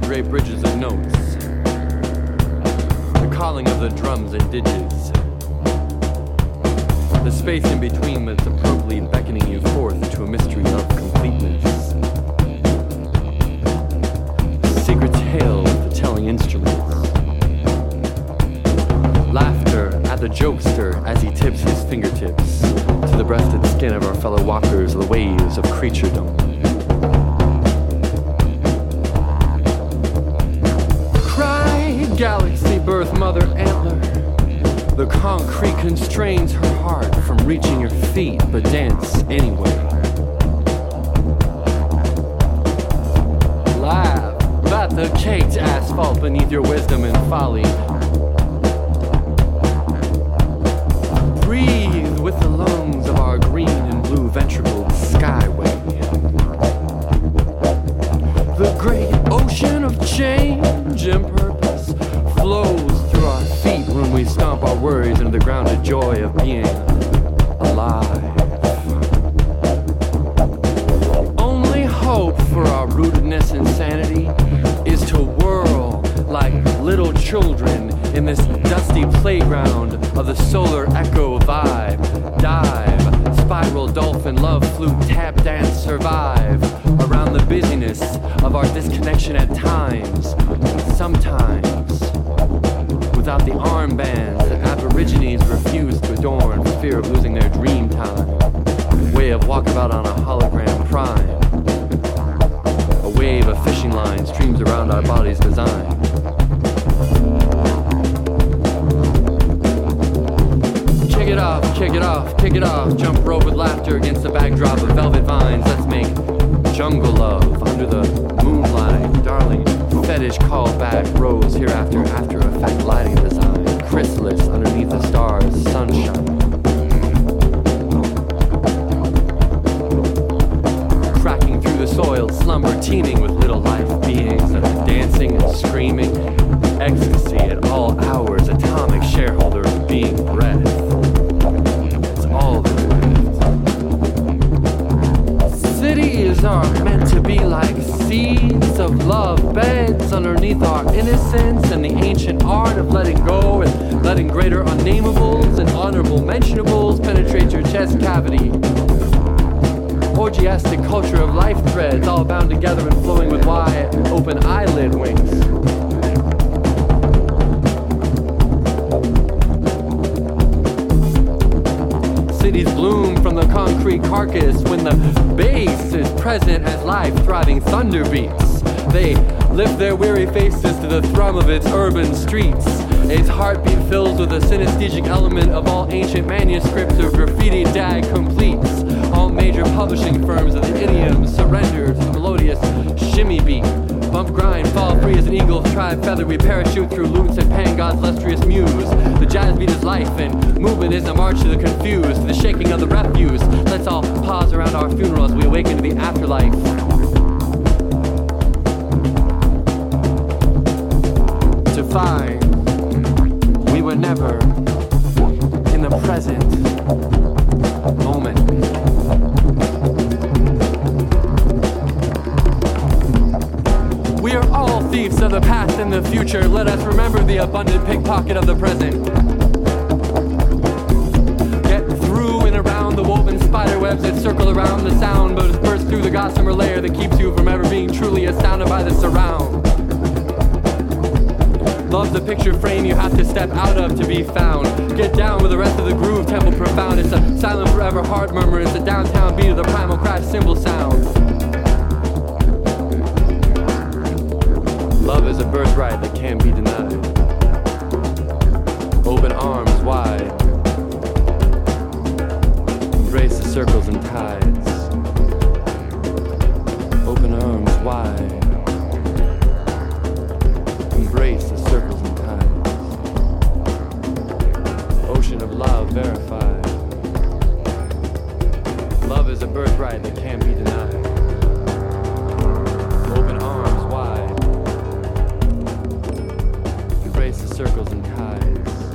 gray bridges of notes. The calling of the drums and ditches. The space in between that's appropriately beckoning you forth to a mystery of completeness. The Secret tale of the telling instruments. Laughter at the jokester as he tips his fingertips to the breasted skin of our fellow walkers, the waves of creaturedom. Concrete constrains her heart from reaching your feet, but dance anyway. Laugh at the caked asphalt beneath your wisdom and folly. Breathe with the lungs of our green and blue ventricled skyway. The great ocean of change and we stomp our worries into the grounded joy of being alive. Only hope for our rootedness and sanity is to whirl like little children in this dusty playground of the solar echo vibe. Dive, spiral, dolphin, love, flute, tap, dance, survive around the busyness of our disconnection at times. Sometimes without the armbands that aborigines refuse to adorn for fear of losing their dream time. Way of walkabout on a hologram prime. A wave of fishing lines streams around our body's design. Kick it off, kick it off, kick it off. Jump rope with laughter against the backdrop of velvet vines. Let's make jungle love under the moonlight. Darling, fetish call back rose hereafter after effect lighting design. Chrysalis underneath the stars, sunshine. Cracking through the soil, slumber teeming with little life of love, beds underneath our innocence and the ancient art of letting go and letting greater unnamables and honorable mentionables penetrate your chest cavity. Orgiastic culture of life threads all bound together and flowing with wide open eyelid wings. Cities bloom from the concrete carcass when the base is present as life thriving thunder beats. They lift their weary faces to the thrum of its urban streets. Its heartbeat fills with a synesthetic element of all ancient manuscripts of graffiti dag completes. All major publishing firms of the idiom surrender to the melodious shimmy beat. Bump grind, fall free as an eagle, tribe feather. We parachute through loots and pan God's lustrous muse. The jazz beat is life, and movement is a march to the confused, to the shaking of the refuse. Let's all pause around our funeral as we awaken to the afterlife. To find we were never in the present moment. We are all thieves of the past and the future. Let us remember the abundant pickpocket of the present. Get through and around the woven spider webs that circle around the sound, but burst through the gossamer layer that keeps you from ever being truly astounded by the surround. Love's a picture frame you have to step out of to be found. Get down with the rest of the groove, temple profound. It's a silent forever heart murmur. It's a downtown beat of the primal crash cymbal sound. Love is a birthright that can't be denied. Open arms wide. Embrace the circles and tides. The circles and ties.